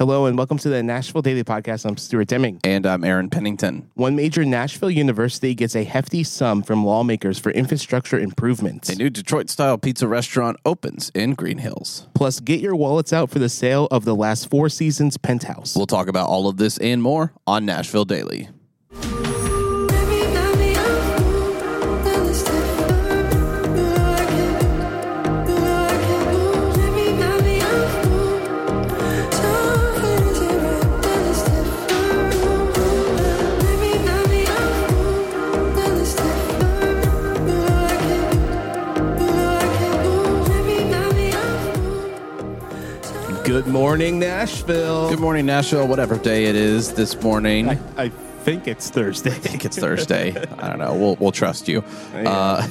Hello and welcome to the Nashville Daily Podcast. I'm Stuart Deming. And I'm Aaron Pennington. One major Nashville university gets a hefty sum from lawmakers for infrastructure improvements. A new Detroit style pizza restaurant opens in Green Hills. Plus, get your wallets out for the sale of the last four seasons penthouse. We'll talk about all of this and more on Nashville Daily. Good morning, Nashville. Good morning, Nashville. Whatever day it is this morning. I, I think it's Thursday. I think it's Thursday. I don't know. We'll we'll trust you. Uh,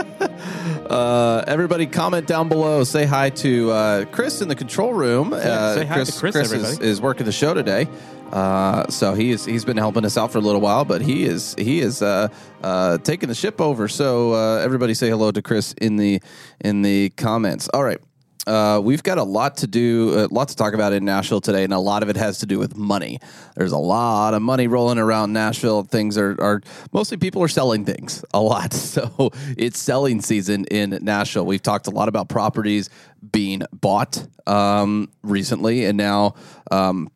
uh, everybody, comment down below. Say hi to uh, Chris in the control room. Uh, say hi Chris, to Chris, Chris is, is, working the show today. Uh, so he is he's been helping us out for a little while, but he is he is uh, uh, taking the ship over. So uh, everybody say hello to Chris in the in the comments. All right. Uh, we've got a lot to do, a lot to talk about in Nashville today, and a lot of it has to do with money. There's a lot of money rolling around Nashville. Things are, are mostly people are selling things a lot, so it's selling season in Nashville. We've talked a lot about properties being bought um, recently, and now. Um,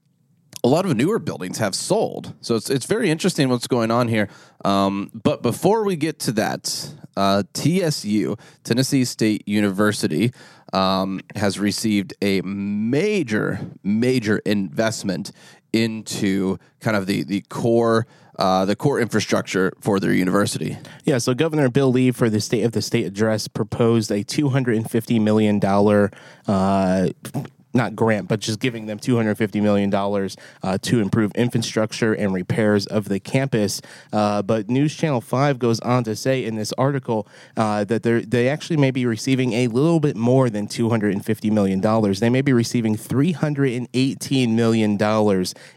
a lot of newer buildings have sold. So it's, it's very interesting what's going on here. Um, but before we get to that, uh, TSU, Tennessee State University, um, has received a major, major investment into kind of the, the core. Uh, the core infrastructure for their university. Yeah, so Governor Bill Lee for the State of the State address proposed a $250 million uh, not grant, but just giving them $250 million uh, to improve infrastructure and repairs of the campus. Uh, but News Channel 5 goes on to say in this article uh, that they actually may be receiving a little bit more than $250 million. They may be receiving $318 million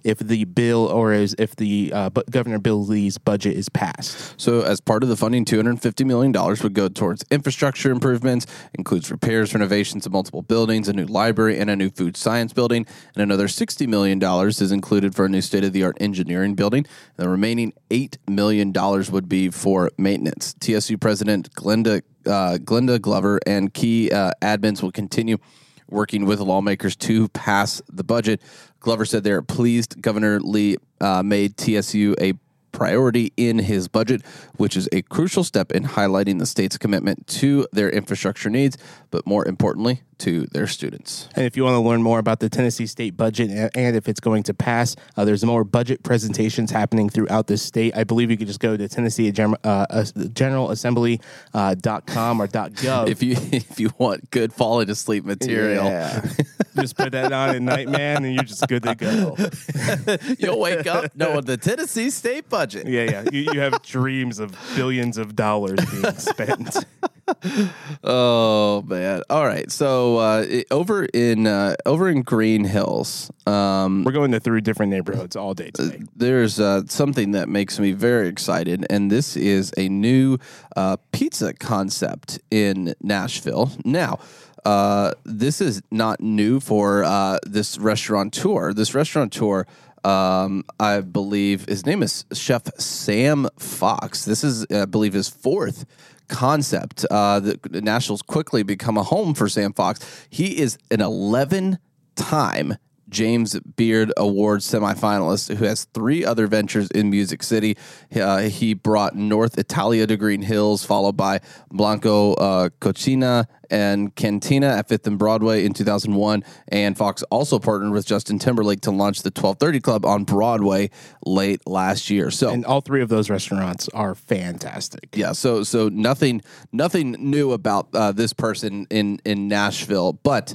if the bill or as if the uh, Governor Bill Lee's budget is passed. So, as part of the funding, $250 million would go towards infrastructure improvements, includes repairs, renovations of multiple buildings, a new library, and a new new food science building, and another $60 million is included for a new state of the art engineering building. The remaining $8 million would be for maintenance. TSU President Glenda, uh, Glenda Glover and key uh, admins will continue working with lawmakers to pass the budget. Glover said they're pleased Governor Lee uh, made TSU a priority in his budget, which is a crucial step in highlighting the state's commitment to their infrastructure needs, but more importantly, to their students. And if you want to learn more about the Tennessee state budget and if it's going to pass, uh, there's more budget presentations happening throughout the state. I believe you could just go to Tennessee uh, General Assembly uh, .com or dot .gov. If you if you want good falling asleep material, yeah. just put that on at night, man, and you're just good to go. You'll wake up knowing the Tennessee state budget. Yeah, yeah. You, you have dreams of billions of dollars being spent. oh man! All right, so uh, over in uh, over in Green Hills, um, we're going to through different neighborhoods all day today. There's uh, something that makes me very excited, and this is a new uh, pizza concept in Nashville. Now. Uh, this is not new for uh, this restaurateur. This restaurateur um, I believe his name is Chef Sam Fox. This is, I believe, his fourth concept. Uh, the Nationals quickly become a home for Sam Fox. He is an 11 time James Beard Award semifinalist who has three other ventures in Music City. Uh, he brought North Italia to Green Hills, followed by Blanco uh, Cocina and Cantina at Fifth and Broadway in 2001. And Fox also partnered with Justin Timberlake to launch the 1230 Club on Broadway late last year. So, and all three of those restaurants are fantastic. Yeah. So, so nothing, nothing new about uh, this person in in Nashville, but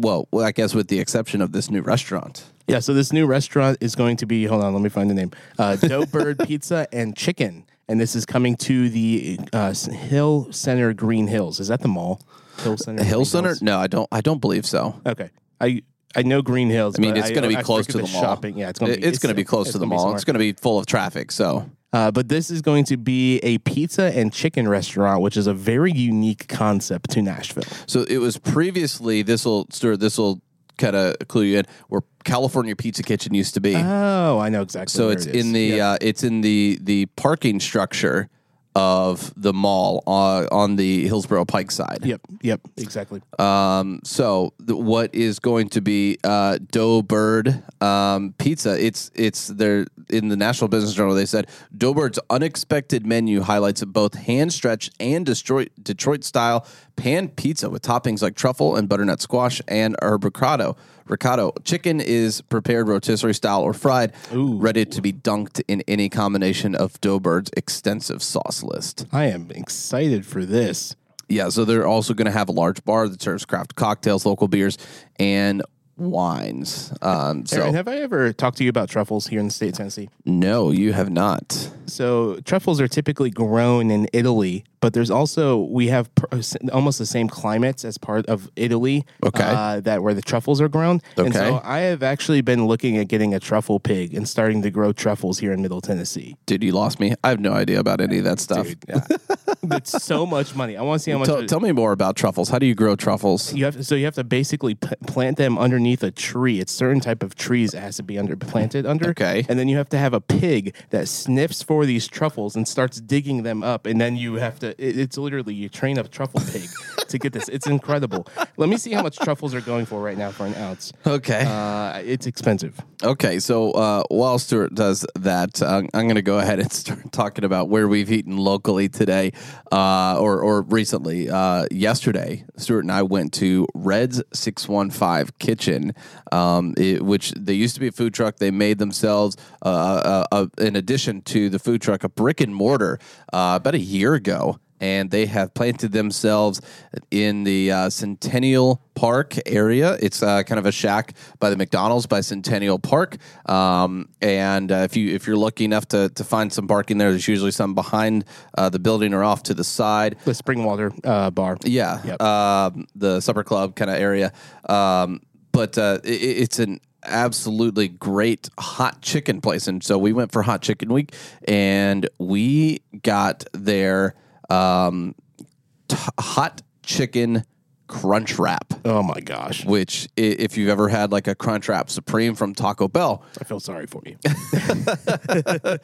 well, I guess with the exception of this new restaurant. Yeah, so this new restaurant is going to be, hold on, let me find the name uh, Doughbird Pizza and Chicken. And this is coming to the uh, Hill Center Green Hills. Is that the mall? Hill Center. Hill Green Center? Hills? No, I don't. I don't believe so. Okay. I I know Green Hills. I mean, it's going to be close to the, mall. Shopping. Yeah, it's going to be. It's, it's going to be close to the mall. It's going to be full of traffic. So uh, but this is going to be a pizza and chicken restaurant, which is a very unique concept to Nashville. So it was previously this will Stuart this will kind of clue you in where California Pizza Kitchen used to be. Oh, I know exactly. so where it's it is. in the Yep. uh, it's in the the parking structure of the mall uh, on the Hillsboro Pike side. Yep, yep, exactly. Um, so the, what is going to be uh, Doughbird um, Pizza? It's it's there in the Nashville Business Journal. They said Doughbird's unexpected menu highlights both hand stretched and Detroit Detroit style pan pizza with toppings like truffle and butternut squash and herb ricotta. Ricotta chicken is prepared rotisserie style or fried, ready to be dunked in any combination of Doughbird's extensive sauce list. I am excited for this. Yeah, so they're also going to have a large bar that serves craft cocktails, local beers, and wines. Um, so, Aaron, have I ever talked to you about truffles here in the state of Tennessee? no, you have not. So truffles are typically grown in Italy, but there's also we have pr- almost the same climates as part of Italy. Okay. uh, that where the truffles are grown. And so I have actually been looking at getting a truffle pig and starting to grow truffles here in Middle Tennessee. Dude, you lost me. I have no idea about any of that stuff. Dude, yeah. it's so much money. I want to see how much. Tell, it- tell me more about truffles. How do you grow truffles? you have to, so you have to basically p- plant them underneath a tree. It's certain type of trees it has to be under planted under. Okay. And then you have to have a pig that sniffs for these truffles and starts digging them up. And then you have to. It, it's literally you train a truffle pig to get this. It's incredible. Let me see how much truffles are going for right now for an ounce. Okay. Uh, it's expensive. Okay, so uh, while Stuart does that, uh, I'm going to go ahead and start talking about where we've eaten locally today, uh, or or recently. Uh, yesterday, Stuart and I went to Red's Six One Five Kitchen, um, it, which they used to be a food truck. They made themselves, uh, uh, uh, in addition to the food truck, a brick and mortar uh, about a year ago and they have planted themselves in the uh, Centennial Park area. It's uh, kind of a shack by the McDonald's by Centennial Park. Um, and uh, if you if you're lucky enough to, to find some parking there, there's usually some behind uh, the building or off to the side. The Springwater uh, bar. Yeah, Yep. um, the supper club kind of area. Um, but uh, it, it's an absolutely great hot chicken place, and so we went for hot chicken week, and we got their um, t- hot chicken crunch wrap. Oh my gosh. Which, i- if you've ever had like a crunch wrap supreme from Taco Bell, I feel sorry for you.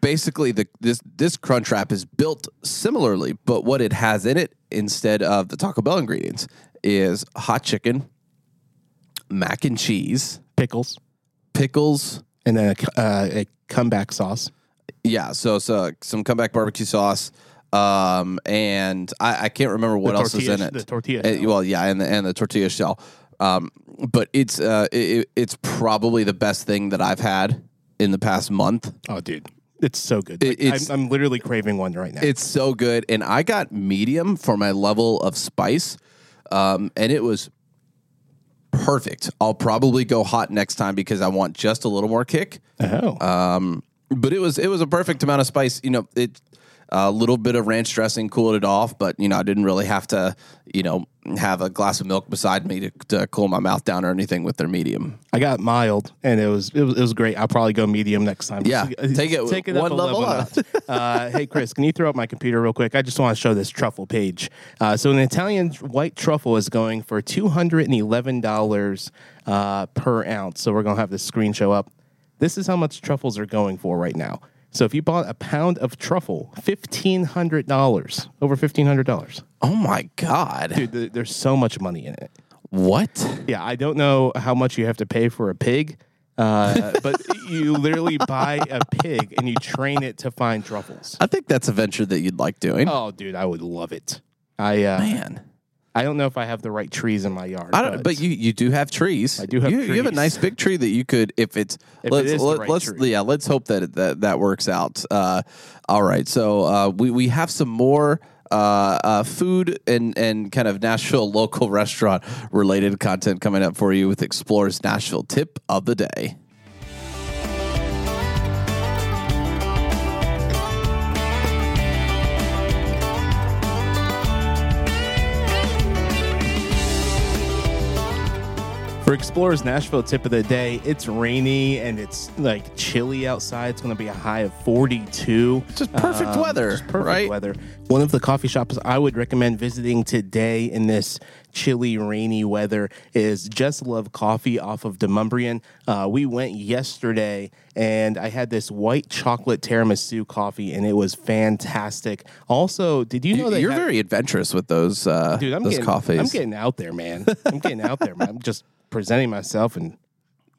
basically the this this crunch wrap is built similarly, but what it has in it instead of the Taco Bell ingredients is hot chicken, mac and cheese, Pickles. pickles. And then a, uh, a comeback sauce. Yeah, so so some comeback barbecue sauce, um, and I, I can't remember what else is in it. the tortilla Uh, well, yeah, and the and the tortilla shell. Um, but it's uh, it, it's probably the best thing that I've had in the past month. Oh, dude. It's so good. Like, it's- I'm, I'm literally craving one right now. It's so good, and I got medium for my level of spice, um, and it was perfect. I'll probably go hot next time because I want just a little more kick. oh. Um, but it was it was a perfect amount of spice. You know, it a little bit of ranch dressing cooled it off, but you know, I didn't really have to, you know, have a glass of milk beside me to, to cool my mouth down or anything with their medium. I got mild, and it was it was, it was great. I'll probably go medium next time. Yeah, take it take it one a level up. uh, hey, Chris, can you throw up my computer real quick? I just want to show this truffle page. Uh, so, an Italian white truffle is going for two hundred and eleven dollars uh, per ounce. So, we're gonna have this screen show up. This is how much truffles are going for right now. So, if you bought a pound of truffle, fifteen hundred dollars, over fifteen hundred dollars. Oh my god! Dude, th- there's so much money in it. What? Yeah, I don't know how much you have to pay for a pig, uh, but you literally buy a pig and you train it to find truffles. I think that's a venture that you'd like doing. Oh, dude, I would love it. I uh, Man. I don't know if I have the right trees in my yard. I don't, but you you do have trees. I do have you, you have a nice big tree that you could if it's If let's let, right let's tree. yeah let's hope that it- that that works out. Uh, all right, so uh, we we have some more. Uh, uh, food and and kind of Nashville local restaurant related content coming up for you with Explorers Nashville tip of the day. For Explorers Nashville tip of the day, it's rainy and it's like chilly outside. It's going to be a high of 42. Just perfect um, weather, just perfect right? weather. One of the coffee shops I would recommend visiting today in this chilly, rainy weather is Just Love Coffee off of Demonbreun. Uh, we went yesterday and I had this white chocolate tiramisu coffee and it was fantastic. Also, did you know that You're very adventurous with those uh, dude? I'm those getting, coffees. I'm getting out there, man. I'm getting out there, man. I'm just presenting myself and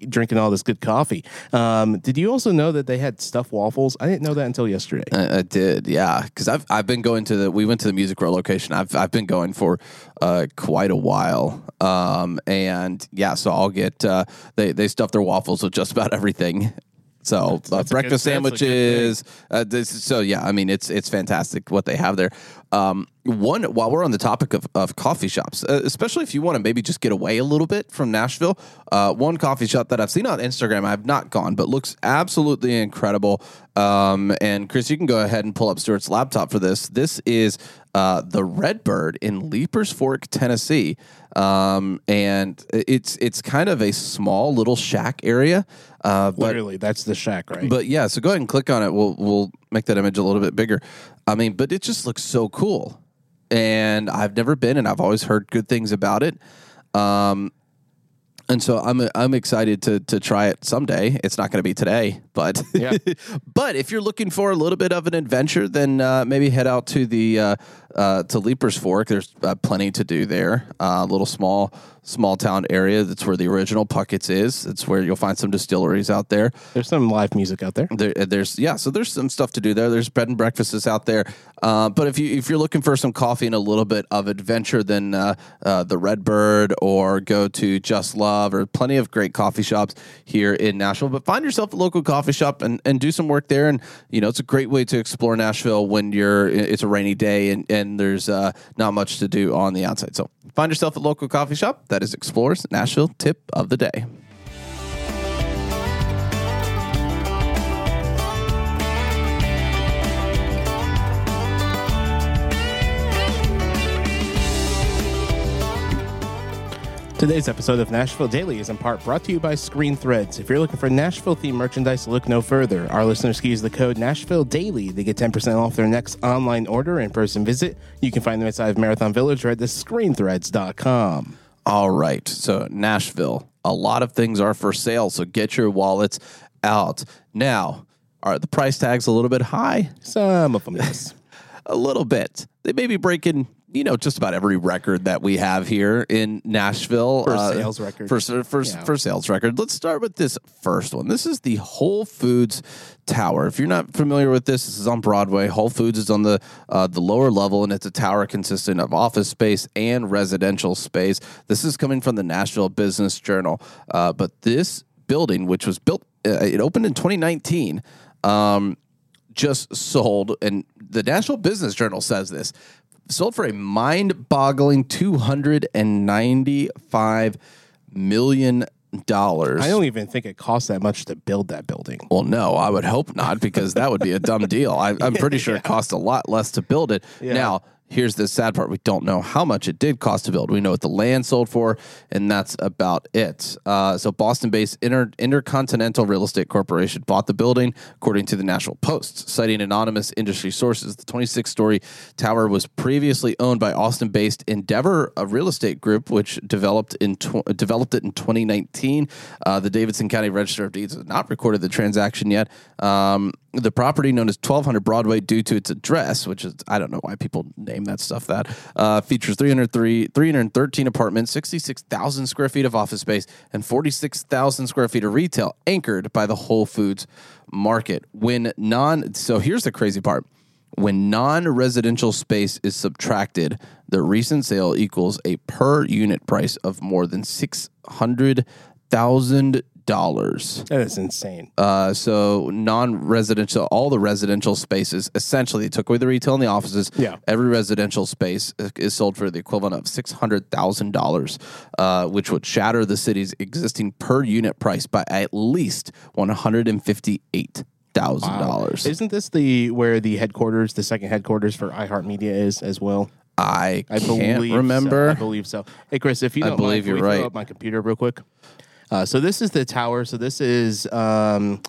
drinking all this good coffee. Um, did you also know that they had stuffed waffles? I didn't know that until yesterday. I, I did, yeah. Because I've I've been going to the. We went to the Music Row location. I've I've been going for uh, quite a while. Um, and yeah, so I'll get. Uh, they they stuff their waffles with just about everything. So uh, that's breakfast good sandwiches. Uh, this, so yeah, I mean it's it's fantastic what they have there. Um, one while we're on the topic of, of coffee shops, uh, especially if you want to maybe just get away a little bit from Nashville, uh, one coffee shop that I've seen on Instagram, I've not gone, but looks absolutely incredible. Um, and Chris, you can go ahead and pull up Stuart's laptop for this. This is uh, the Redbird in Leiper's Fork, Tennessee, um, and it's it's kind of a small little shack area. Uh, but Literally, that's the shack, right? but yeah, so go ahead and click on it. We'll we'll make that image a little bit bigger. I mean, but it just looks so cool. And I've never been and I've always heard good things about it. Um and so I'm I'm excited to to try it someday. It's not going to be today, but Yeah. but if you're looking for a little bit of an adventure, then uh, maybe head out to the uh, uh, to Leiper's Fork. There's uh, plenty to do there. A little small small town area. That's where the original Puckett's is. It's where you'll find some distilleries out there. There's some live music out there. There, uh, there's yeah, so there's some stuff to do there. There's bed and breakfasts out there. Uh, but if you if you're looking for some coffee and a little bit of adventure, then uh, uh, the Redbird or go to Just Love or plenty of great coffee shops here in Nashville. But find yourself a local coffee shop and, and do some work there. And you know it's a great way to explore Nashville when you're it's a rainy day and and there's uh, not much to do on the outside. So find yourself a local coffee shop that is Explorers Nashville tip of the day. Today's episode of Nashville Daily is in part brought to you by Screen Threads. If you're looking for Nashville themed merchandise, look no further. Our listeners can use the code Nashville Daily. They get 10% off their next online order and person visit. You can find them inside of Marathon Village or at the screenthreads.com. All right. So, Nashville, a lot of things are for sale. So, get your wallets out. Now, are the price tags a little bit high? Some of them, yes. A little bit. They may be breaking, you know, just about every record that we have here in Nashville. For sales record. For, for, Yeah. for sales record. Let's start with this first one. This is the Whole Foods Tower. If you're not familiar with this, this is on Broadway. Whole Foods is on the uh, the lower level, and it's a tower consistent of office space and residential space. This is coming from the Nashville Business Journal. Uh, but this building, which was built, uh, it opened in 2019. Um, just sold, and the Nashville Business Journal says this sold for a mind boggling $295 million. I don't even think it costs that much to build that building. Well, no, I would hope not because that would be a dumb deal. I, I'm pretty sure it cost a lot less to build it. Yeah. Now, here's the sad part: we don't know how much it did cost to build. We know what the land sold for, and that's about it. Uh, so, Boston-based Inter- Intercontinental Real Estate Corporation bought the building, according to the Nashville Post, citing anonymous industry sources. The 26-story tower was previously owned by Austin-based Endeavor a Real Estate Group, which developed in tw- developed it in 2019. Uh, the Davidson County Register of Deeds has not recorded the transaction yet. Um, the property known as 1200 Broadway, due to its address, which is I don't know why people name that stuff that, uh, features 303, 313 apartments, 66,000 square feet of office space, and 46,000 square feet of retail, anchored by the Whole Foods market. When non, so here's the crazy part. When non residential space is subtracted, the recent sale equals a per unit price of more than $600,000. That is insane. Uh, so non-residential, all the residential spaces essentially they took away the retail and the offices. Yeah. every residential space is sold for the equivalent of six hundred thousand dollars, uh, which would shatter the city's existing per unit price by at least one hundred and fifty-eight thousand dollars. Isn't this the where the headquarters, the second headquarters for iHeartMedia is as well? I, I can't believe remember. So. I believe so. Hey, Chris, if you I don't believe mind, you're right. Up my computer real quick. Uh, so this is the tower. So this is um,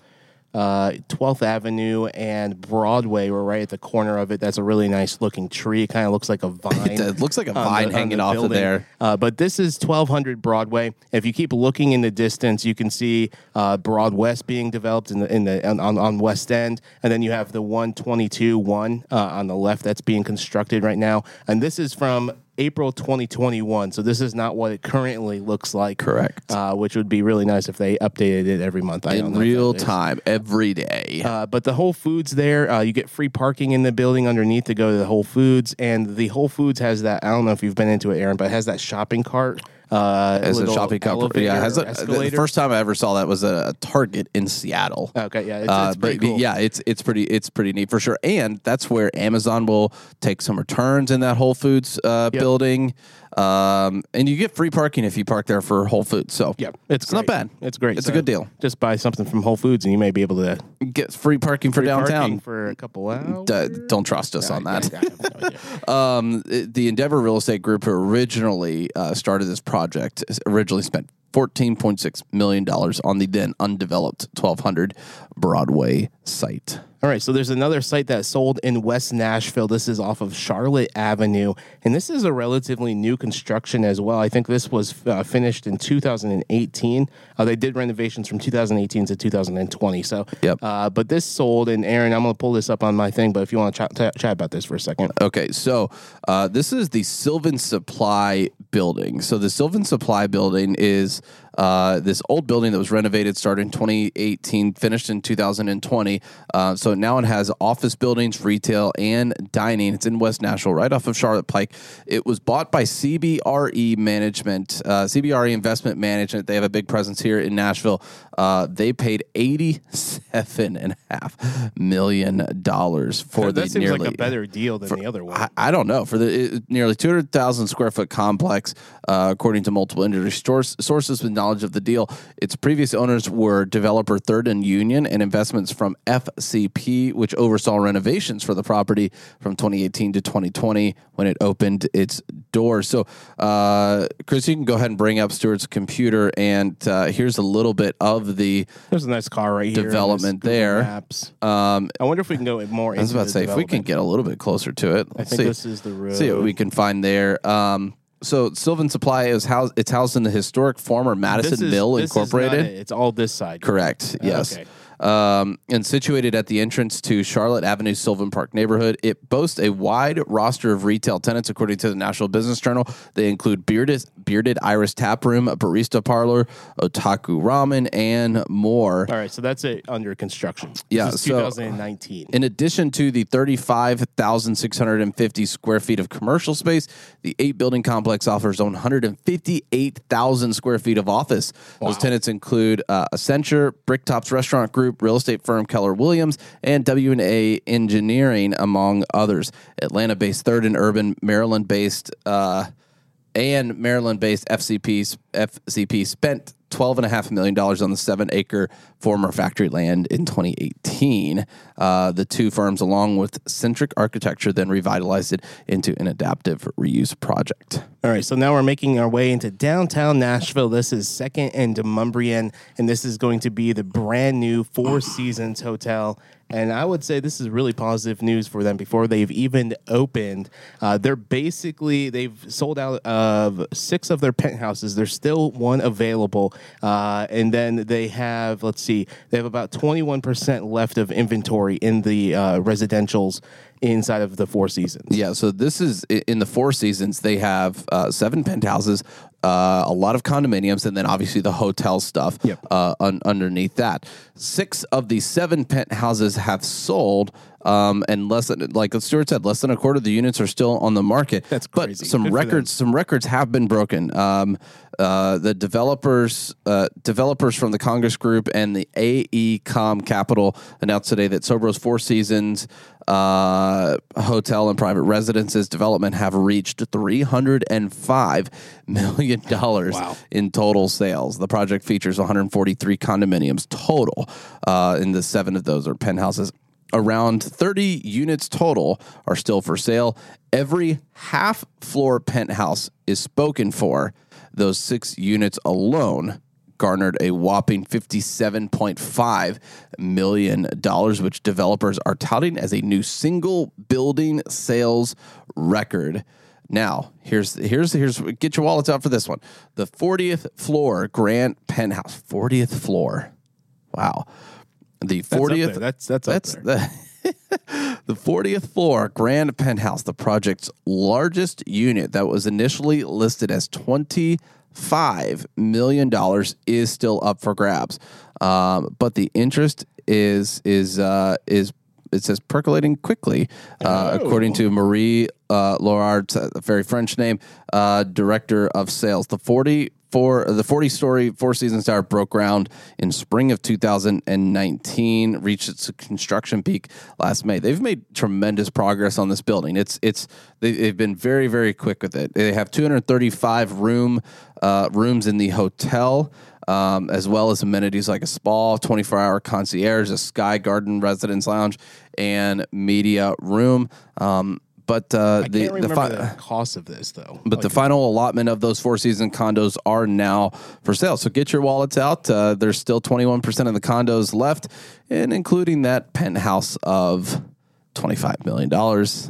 uh, 12th Avenue and Broadway. We're right at the corner of it. That's a really nice looking tree. It kind of looks like a vine. It looks like a vine the- hanging off of there. Uh, but this is 1200 Broadway. If you keep looking in the distance, you can see uh, Broad West being developed in the in the on, on, on West End, and then you have the 122 one uh, on the left that's being constructed right now. And this is from April 2021. So this is not what it currently looks like. Correct. Uh, which would be really nice if they updated it every month. I don't In know real time, every day. Uh, but the Whole Foods there, uh, you get free parking in the building underneath to go to the Whole Foods, and the Whole Foods has that. I don't know if you've been into it, Aaron, but it has that shopping cart. Uh, as a shopping company. elevator Yeah, has a, the first time I ever saw that was a, Target in Seattle. Okay, yeah, it's, Uh, it's pretty but cool. yeah, it's it's pretty it's pretty neat for sure, and that's where Amazon will take some returns in that Whole Foods uh, Yep. building, um, and you get free parking if you park there for Whole Foods. So yeah, it's, it's not bad. It's great. It's a good deal. Just buy something from Whole Foods, and you may be able to Get free parking for free downtown. parking for a couple hours. D- don't trust us on that. No. Um, the Endeavor Real Estate Group, who originally uh, started this project, originally spent $14.6 million on the then undeveloped 1200 Broadway site. All right, so there's another site that sold in West Nashville. This is off of Charlotte Avenue, and this is a relatively new construction as well. I think this was uh, finished in 2018. Uh, they did renovations from 2018 to 2020. So, Yep. Uh, but this sold, and Aaron, I'm going to pull this up on my thing. But if you want to chat, chat, chat about this for a second, Okay, so uh, this is the Sylvan Supply building. So the Sylvan Supply building is uh, this old building that was renovated, started in 2018, finished in 2020. Uh, so now it has office buildings, retail, and dining. It's in West Nashville, right off of Charlotte Pike. It was bought by CBRE Management, uh, CBRE Investment Management. They have a big presence here in Nashville. Uh, they paid eighty-seven and a half million dollars for the that seems nearly like a better deal than the other one. I, I don't know for the it, nearly 200,000 square foot complex, uh, according to multiple industry source, sources with knowledge of the deal. Its previous owners were developer Third and Union and investments from FCP, which oversaw renovations for the property from 2018 to 2020 when it opened its doors. So, uh, Chris, you can go ahead and bring up Stuart's computer, and uh, here's a little bit of the. There's a nice car right here. Development there. Maps. Um, I wonder if we can go more. I was about to say if we can get a little bit closer to it. I Let's think see. this is the road. see what we can find there. Um, so Sylvan Supply is housed. It's housed in the historic former Madison This is- Mill this is not Incorporated. it. It's all this side. Correct. Yes. Okay. Um, and situated at the entrance to Charlotte Avenue, Sylvan Park neighborhood, it boasts a wide roster of retail tenants, according to the Nashville Business Journal. They include Bearded, Bearded Iris Tap Room, a barista parlor, Otaku Ramen, and more. All right, so that's it under construction. Yeah, so- 2019. In addition to the 35,650 square feet of commercial space, the eight building complex offers 158,000 square feet of office. Those tenants include uh, Accenture, Bricktops Restaurant Group, real estate firm Keller Williams, and W&A Engineering, among others. Atlanta-based Third and Urban, Maryland-based uh, and Maryland-based FCP FCP spent twelve and a half million dollars on the seven-acre former factory land in 2018. Uh, the two firms, along with Centric Architecture, then revitalized it into an adaptive reuse project. All right, so now we're making our way into downtown Nashville. This is Second and Demonbreun, and this is going to be the brand new Four Seasons Hotel. And I would say this is really positive news for them before they've even opened. Uh, they're basically they've sold out of six of their penthouses. There's still one available, uh, and then they have let's see, they have about 21 percent left of inventory in the uh, residentials inside of the Four Seasons. Yeah, so this is in the Four Seasons. They have uh, seven penthouses, uh, a lot of condominiums, and then obviously the hotel stuff Yep. uh, un- underneath that. Six of the seven penthouses have sold, um, and less than like Stuart said, less than a quarter of the units are still on the market. That's crazy. but some Good records some records have been broken. Um, uh, the developers uh, developers from the Congress Group and the AECOM Capital announced today that Sobro's Four Seasons uh, hotel and private residences development have reached three hundred and five million dollars Wow. in total sales. The project features 143 condominiums total, uh, and the seven of those are penthouses. Around 30 units total are still for sale. Every half floor penthouse is spoken for. Those six units alone garnered a whopping $57.5 million, which developers are touting as a new single building sales record. Now, here's here's here's get your wallets out for this one. The 40th floor Grand Penthouse, 40th floor. Wow. The 40th That's that's that's the the 40th floor Grand Penthouse, the project's largest unit that was initially listed as 25 million dollars is still up for grabs. Um, but the interest is is uh, is it says percolating quickly, uh, according to Marie uh, Laurard, a very French name, uh, director of sales. The 40 for the 40 story Four Seasons Tower broke ground in spring of 2019, reached its construction peak last May. They've made tremendous progress on this building. It's it's they, they've been very very quick with it. They have 235 room uh, rooms in the hotel um, as well as amenities like a spa, 24 hour concierge, a Sky Garden residence lounge, and media room. Um, but uh, the, the, fi- the cost of this though. but the final allotment of those four season condos are now for sale. So get your wallets out. Uh, there's still 21% of the condos left, and including that penthouse of $25 million,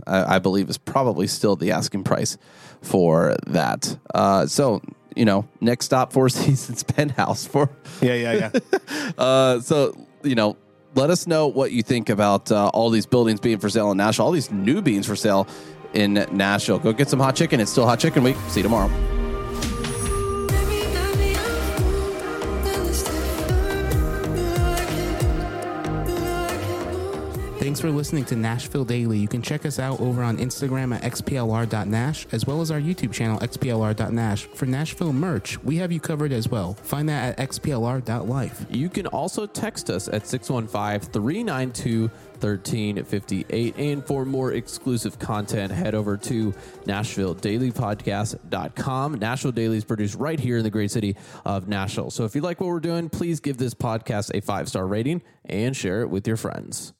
I, I believe is probably still the asking price for that. Uh, so, you know, next stop, Four Seasons Penthouse. For yeah, yeah, yeah. uh, so you know, let us know what you think about uh, all these buildings being for sale in Nashville, all these new beings for sale in Nashville. Go get some hot chicken. It's still hot chicken week. See you tomorrow. Thanks for listening to Nashville Daily. You can check us out over on Instagram at xplr.nash as well as our YouTube channel xplr.nash. For Nashville merch, we have you covered as well. Find that at xplr.life. You can also text us at 615 392 1358. And for more exclusive content, head over to NashvilleDailyPodcast.com. Nashville Daily is produced right here in the great city of Nashville. So if you like what we're doing, please give this podcast a five star rating and share it with your friends.